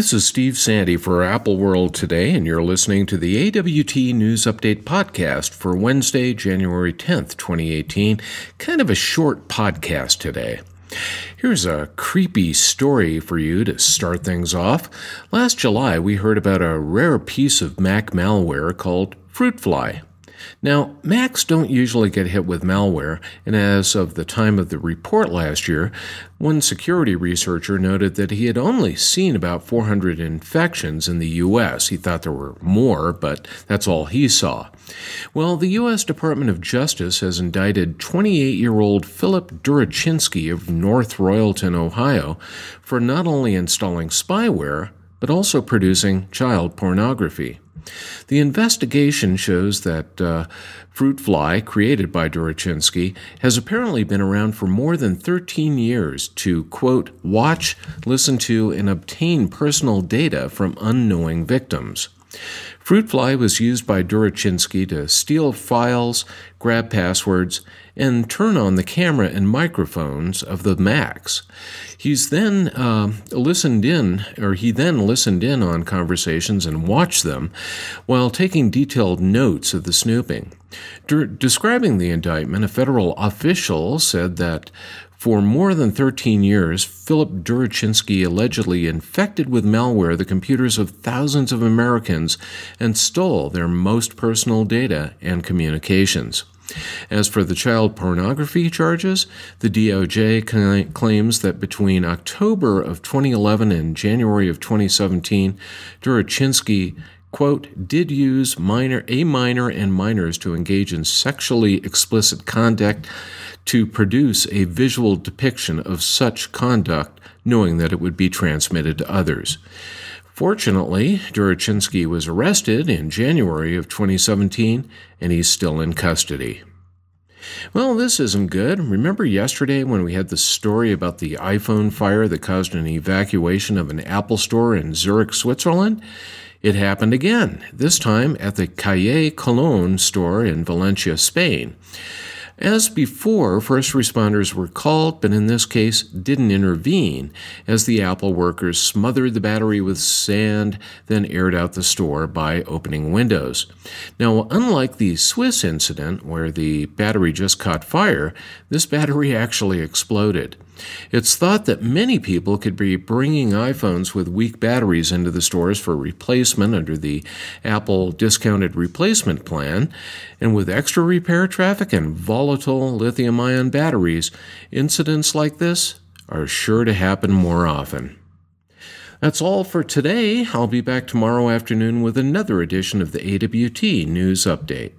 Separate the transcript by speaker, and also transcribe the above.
Speaker 1: This is Steve Sande for Apple World Today, and you're listening to the AWT News Update podcast for Wednesday, January 10th, 2018. Kind of a short podcast today. Here's a creepy story for you to start things off. Last July, we heard about a rare piece of Mac malware called Fruitfly. Now, Macs don't usually get hit with malware, and as of the time of the report last year, one security researcher noted that he had only seen about 400 infections in the U.S. He thought there were more, but that's all he saw. Well, the U.S. Department of Justice has indicted 28 year old Philip Durachinsky of North Royalton, Ohio, for not only installing spyware, but also producing child pornography. The investigation shows that uh, Fruitfly, created by Durachinsky, has apparently been around for more than 13 years to, quote, watch, listen to, and obtain personal data from unknowing victims. Fruitfly was used by Durachinsky to steal files, grab passwords, and turn on the camera and microphones of the Macs. He's then uh, listened in, or he then listened in on conversations and watched them while taking detailed notes of the snooping. De- describing the indictment, a federal official said that for more than 13 years, Philip Durachinsky allegedly infected with malware the computers of thousands of Americans and stole their most personal data and communications. As for the child pornography charges, the DOJ claims that between October of 2011 and January of 2017, Durachinsky quote, did use minor, a minor and minors to engage in sexually explicit conduct to produce a visual depiction of such conduct, knowing that it would be transmitted to others. Fortunately, Durachinsky was arrested in January of 2017 and he's still in custody. Well, this isn't good. Remember yesterday when we had the story about the iPhone fire that caused an evacuation of an Apple store in Zurich, Switzerland? It happened again, this time at the Calle Colon store in Valencia, Spain. As before, first responders were called, but in this case didn't intervene, as the Apple workers smothered the battery with sand, then aired out the store by opening windows. Now, unlike the Swiss incident, where the battery just caught fire, this battery actually exploded. It's thought that many people could be bringing iPhones with weak batteries into the stores for replacement under the Apple discounted replacement plan, and with extra repair traffic and volatile lithium ion batteries, incidents like this are sure to happen more often. That's all for today. I'll be back tomorrow afternoon with another edition of the AWT News Update.